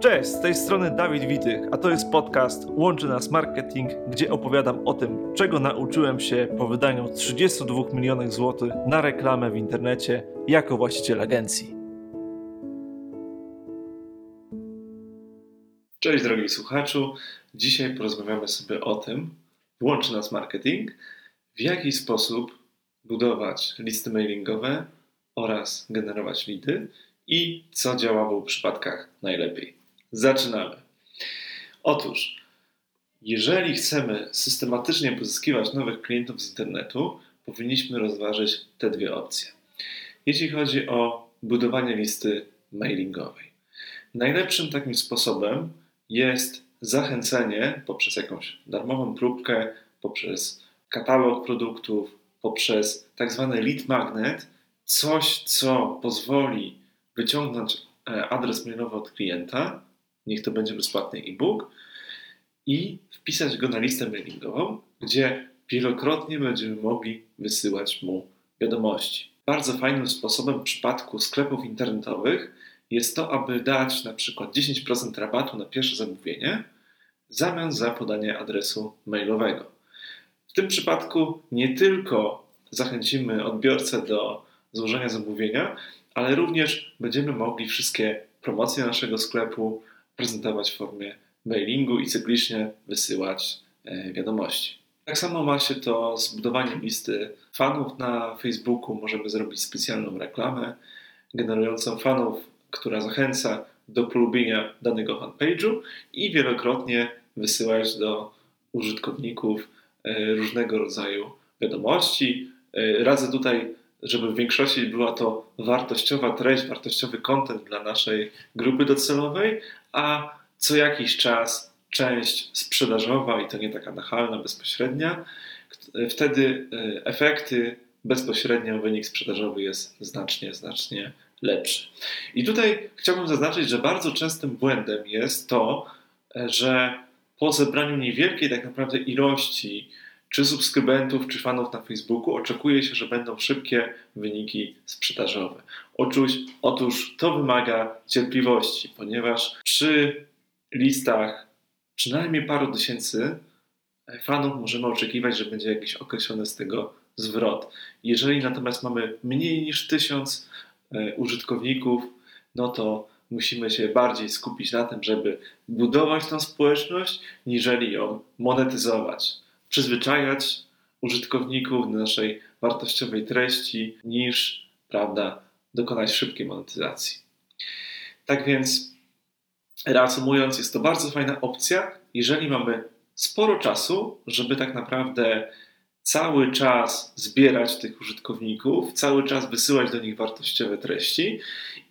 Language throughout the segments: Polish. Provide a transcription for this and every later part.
Cześć, z tej strony Dawid Witych, a to jest podcast Łączy Nas Marketing, gdzie opowiadam o tym, czego nauczyłem się po wydaniu 32 milionów złotych na reklamę w internecie jako właściciel agencji. Cześć drogi słuchaczu, dzisiaj porozmawiamy sobie o tym, Łączy Nas Marketing, w jaki sposób budować listy mailingowe oraz generować lidy i co działa w przypadkach najlepiej. Zaczynamy. Otóż, jeżeli chcemy systematycznie pozyskiwać nowych klientów z internetu, powinniśmy rozważyć te dwie opcje. Jeśli chodzi o budowanie listy mailingowej, najlepszym takim sposobem jest zachęcenie poprzez jakąś darmową próbkę, poprzez katalog produktów, poprzez tak zwany lead magnet, coś, co pozwoli wyciągnąć e, adres mailowy od klienta, niech to będzie bezpłatny e-book, i wpisać go na listę mailingową, gdzie wielokrotnie będziemy mogli wysyłać mu wiadomości. Bardzo fajnym sposobem w przypadku sklepów internetowych jest to, aby dać na przykład 10% rabatu na pierwsze zamówienie w zamian za podanie adresu mailowego. W tym przypadku nie tylko zachęcimy odbiorcę do złożenia zamówienia, ale również będziemy mogli wszystkie promocje naszego sklepu prezentować w formie mailingu i cyklicznie wysyłać e, wiadomości. Tak samo ma się to z budowaniem listy fanów na Facebooku. Możemy zrobić specjalną reklamę generującą fanów, która zachęca do polubienia danego fanpage'u i wielokrotnie wysyłać do użytkowników e, różnego rodzaju wiadomości. E, radzę tutaj żeby w większości była to wartościowa treść, wartościowy content dla naszej grupy docelowej, a co jakiś czas część sprzedażowa i to nie taka nachalna, bezpośrednia. Wtedy e, efekty bezpośrednio, wynik sprzedażowy jest znacznie, znacznie lepszy. I tutaj chciałbym zaznaczyć, że bardzo częstym błędem jest to, e, że po zebraniu niewielkiej tak naprawdę ilości czy subskrybentów, czy fanów na Facebooku oczekuje się, że będą szybkie wyniki sprzedażowe. Otóż, otóż to wymaga cierpliwości, ponieważ przy listach przynajmniej paru tysięcy fanów możemy oczekiwać, że będzie jakiś określony z tego zwrot. Jeżeli natomiast mamy mniej niż tysiąc e, użytkowników, no to musimy się bardziej skupić na tym, żeby budować tą społeczność, niżeli ją monetyzować przyzwyczajać użytkowników do naszej wartościowej treści, niż prawda, dokonać szybkiej monetyzacji. Tak więc, reasumując, jest to bardzo fajna opcja, jeżeli mamy sporo czasu, żeby tak naprawdę cały czas zbierać tych użytkowników, cały czas wysyłać do nich wartościowe treści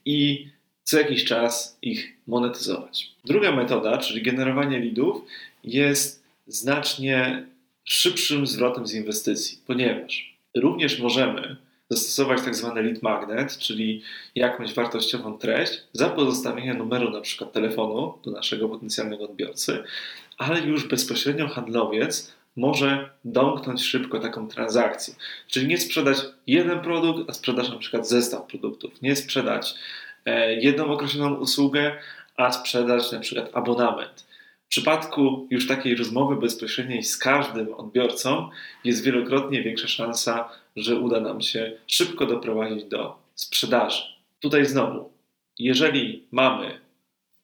i co jakiś czas ich monetyzować. Druga metoda, czyli generowanie leadów, jest znacznie szybszym zwrotem z inwestycji, ponieważ również możemy zastosować tak zwany lead magnet, czyli jakąś wartościową treść za pozostawienie numeru na przykład telefonu do naszego potencjalnego odbiorcy, ale już bezpośrednio handlowiec może domknąć szybko taką transakcję. Czyli nie sprzedać jeden produkt, a sprzedać na przykład zestaw produktów. Nie sprzedać e, jedną określoną usługę, a sprzedać na przykład abonament. W przypadku już takiej rozmowy bezpośredniej z każdym odbiorcą jest wielokrotnie większa szansa, że uda nam się szybko doprowadzić do sprzedaży. Tutaj znowu, jeżeli mamy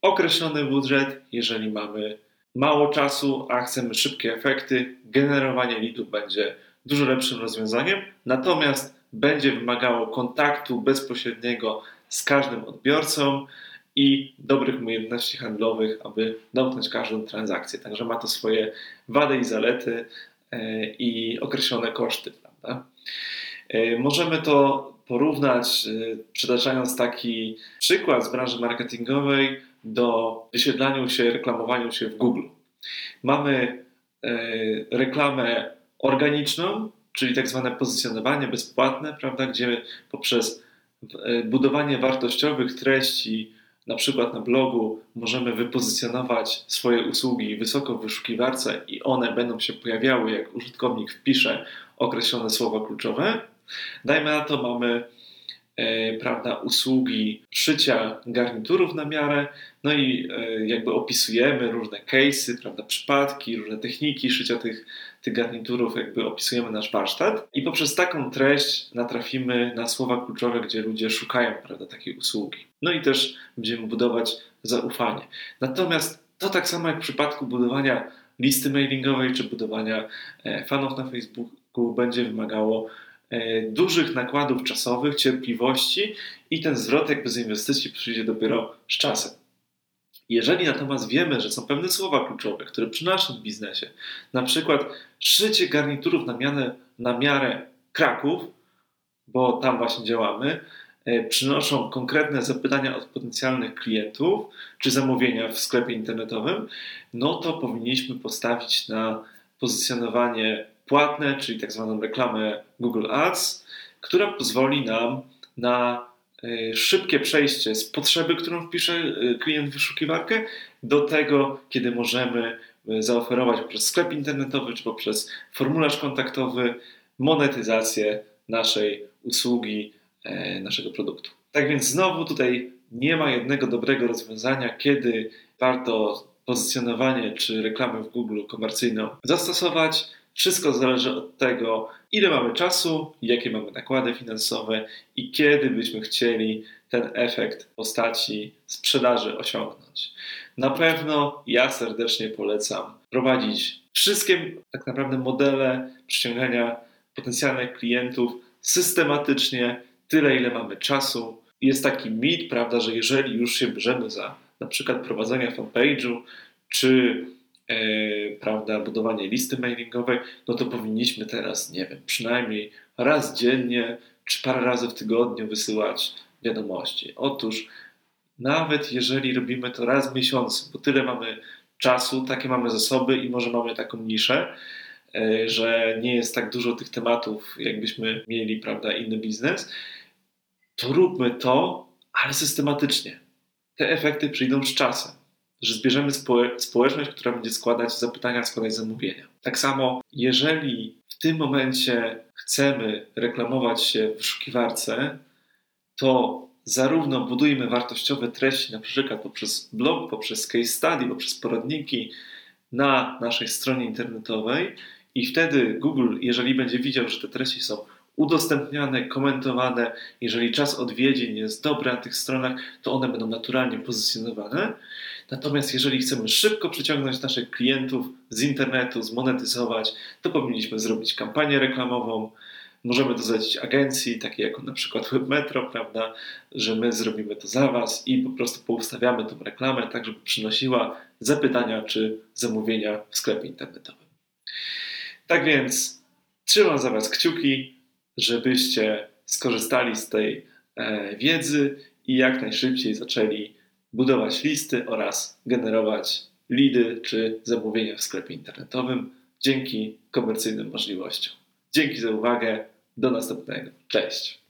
określony budżet, jeżeli mamy mało czasu, a chcemy szybkie efekty, generowanie leadów będzie dużo lepszym rozwiązaniem, natomiast będzie wymagało kontaktu bezpośredniego z każdym odbiorcą i dobrych umiejętności handlowych, aby domknąć każdą transakcję. Także ma to swoje wady i zalety e, i określone koszty. Prawda? E, możemy to porównać, e, przytaczając taki przykład z branży marketingowej do wyświetlania się, reklamowaniu się w Google. Mamy reklamę organiczną, czyli tak zwane pozycjonowanie bezpłatne, prawda, gdzie poprzez budowanie wartościowych treści na przykład na blogu możemy wypozycjonować swoje usługi wysoko w wyszukiwarce i one będą się pojawiały, jak użytkownik wpisze określone słowa kluczowe. Dajmy na to, mamy prawda, usługi szycia garniturów na miarę, no i e, jakby opisujemy różne case'y, prawda, przypadki, różne techniki szycia tych, tych garniturów, jakby opisujemy nasz warsztat i poprzez taką treść natrafimy na słowa kluczowe, gdzie ludzie szukają, prawda, takiej usługi. No i też będziemy budować zaufanie. Natomiast to tak samo jak w przypadku budowania listy mailingowej czy budowania e, fanów na Facebooku będzie wymagało e, dużych nakładów czasowych, cierpliwości i ten zwrot jakby z inwestycji przyjdzie dopiero z czasem. Jeżeli natomiast wiemy, że są pewne słowa kluczowe, które przy naszym biznesie, na przykład szycie garniturów na na miarę Kraków, bo tam właśnie działamy, E, przynoszą konkretne zapytania od potencjalnych klientów czy zamówienia w sklepie internetowym, no to powinniśmy postawić na pozycjonowanie płatne, czyli tak zwaną reklamę Google Ads, która pozwoli nam na e, szybkie przejście z potrzeby, którą wpisze e, klient w wyszukiwarkę, do tego, kiedy możemy zaoferować poprzez sklep internetowy czy poprzez formularz kontaktowy monetyzację naszej usługi E, naszego produktu. Tak więc znowu tutaj nie ma jednego dobrego rozwiązania, kiedy warto pozycjonowanie czy reklamę w Google komercyjną zastosować. Wszystko zależy od tego, ile mamy czasu, jakie mamy nakłady finansowe i kiedy byśmy chcieli ten efekt postaci sprzedaży osiągnąć. Na pewno ja serdecznie polecam prowadzić wszystkie tak naprawdę modele przyciągania potencjalnych klientów systematycznie, tyle, ile mamy czasu. Jest taki mit, prawda, że jeżeli już się bierzemy za na przykład prowadzenia fanpage'u, czy prawda, budowanie listy mailingowej, no to powinniśmy teraz, nie wiem, przynajmniej raz dziennie, czy parę razy w tygodniu wysyłać wiadomości. Otóż nawet jeżeli robimy to raz w miesiącu, bo tyle mamy czasu, takie mamy zasoby i może mamy taką niszę, e, że nie jest tak dużo tych tematów, jakbyśmy mieli, prawda, inny biznes, to róbmy to, ale systematycznie. Te efekty przyjdą z czasem, że zbierzemy społeczność, która będzie składać zapytania, składać zamówienia. Tak samo, jeżeli w tym momencie chcemy reklamować się w wyszukiwarce, to zarówno budujmy wartościowe treści, na przykład poprzez blog, poprzez case study, poprzez poradniki na naszej stronie internetowej, i wtedy Google, jeżeli będzie widział, że te treści są udostępniane, komentowane. Jeżeli czas odwiedzin jest dobry na tych stronach, to one będą naturalnie pozycjonowane. Natomiast jeżeli chcemy szybko przyciągnąć naszych klientów z internetu, zmonetyzować, to powinniśmy zrobić kampanię reklamową. Możemy to zlecić agencji, takiej jak na przykład WebMetro, prawda, że my zrobimy to za Was i po prostu poustawiamy tą reklamę tak, żeby przynosiła zapytania czy zamówienia w sklepie internetowym. Tak więc trzymam za Was kciuki żebyście skorzystali z tej e, wiedzy i jak najszybciej zaczęli budować listy oraz generować lidy czy zamówienia w sklepie internetowym dzięki komercyjnym możliwościom. Dzięki za uwagę. Do następnego. Cześć.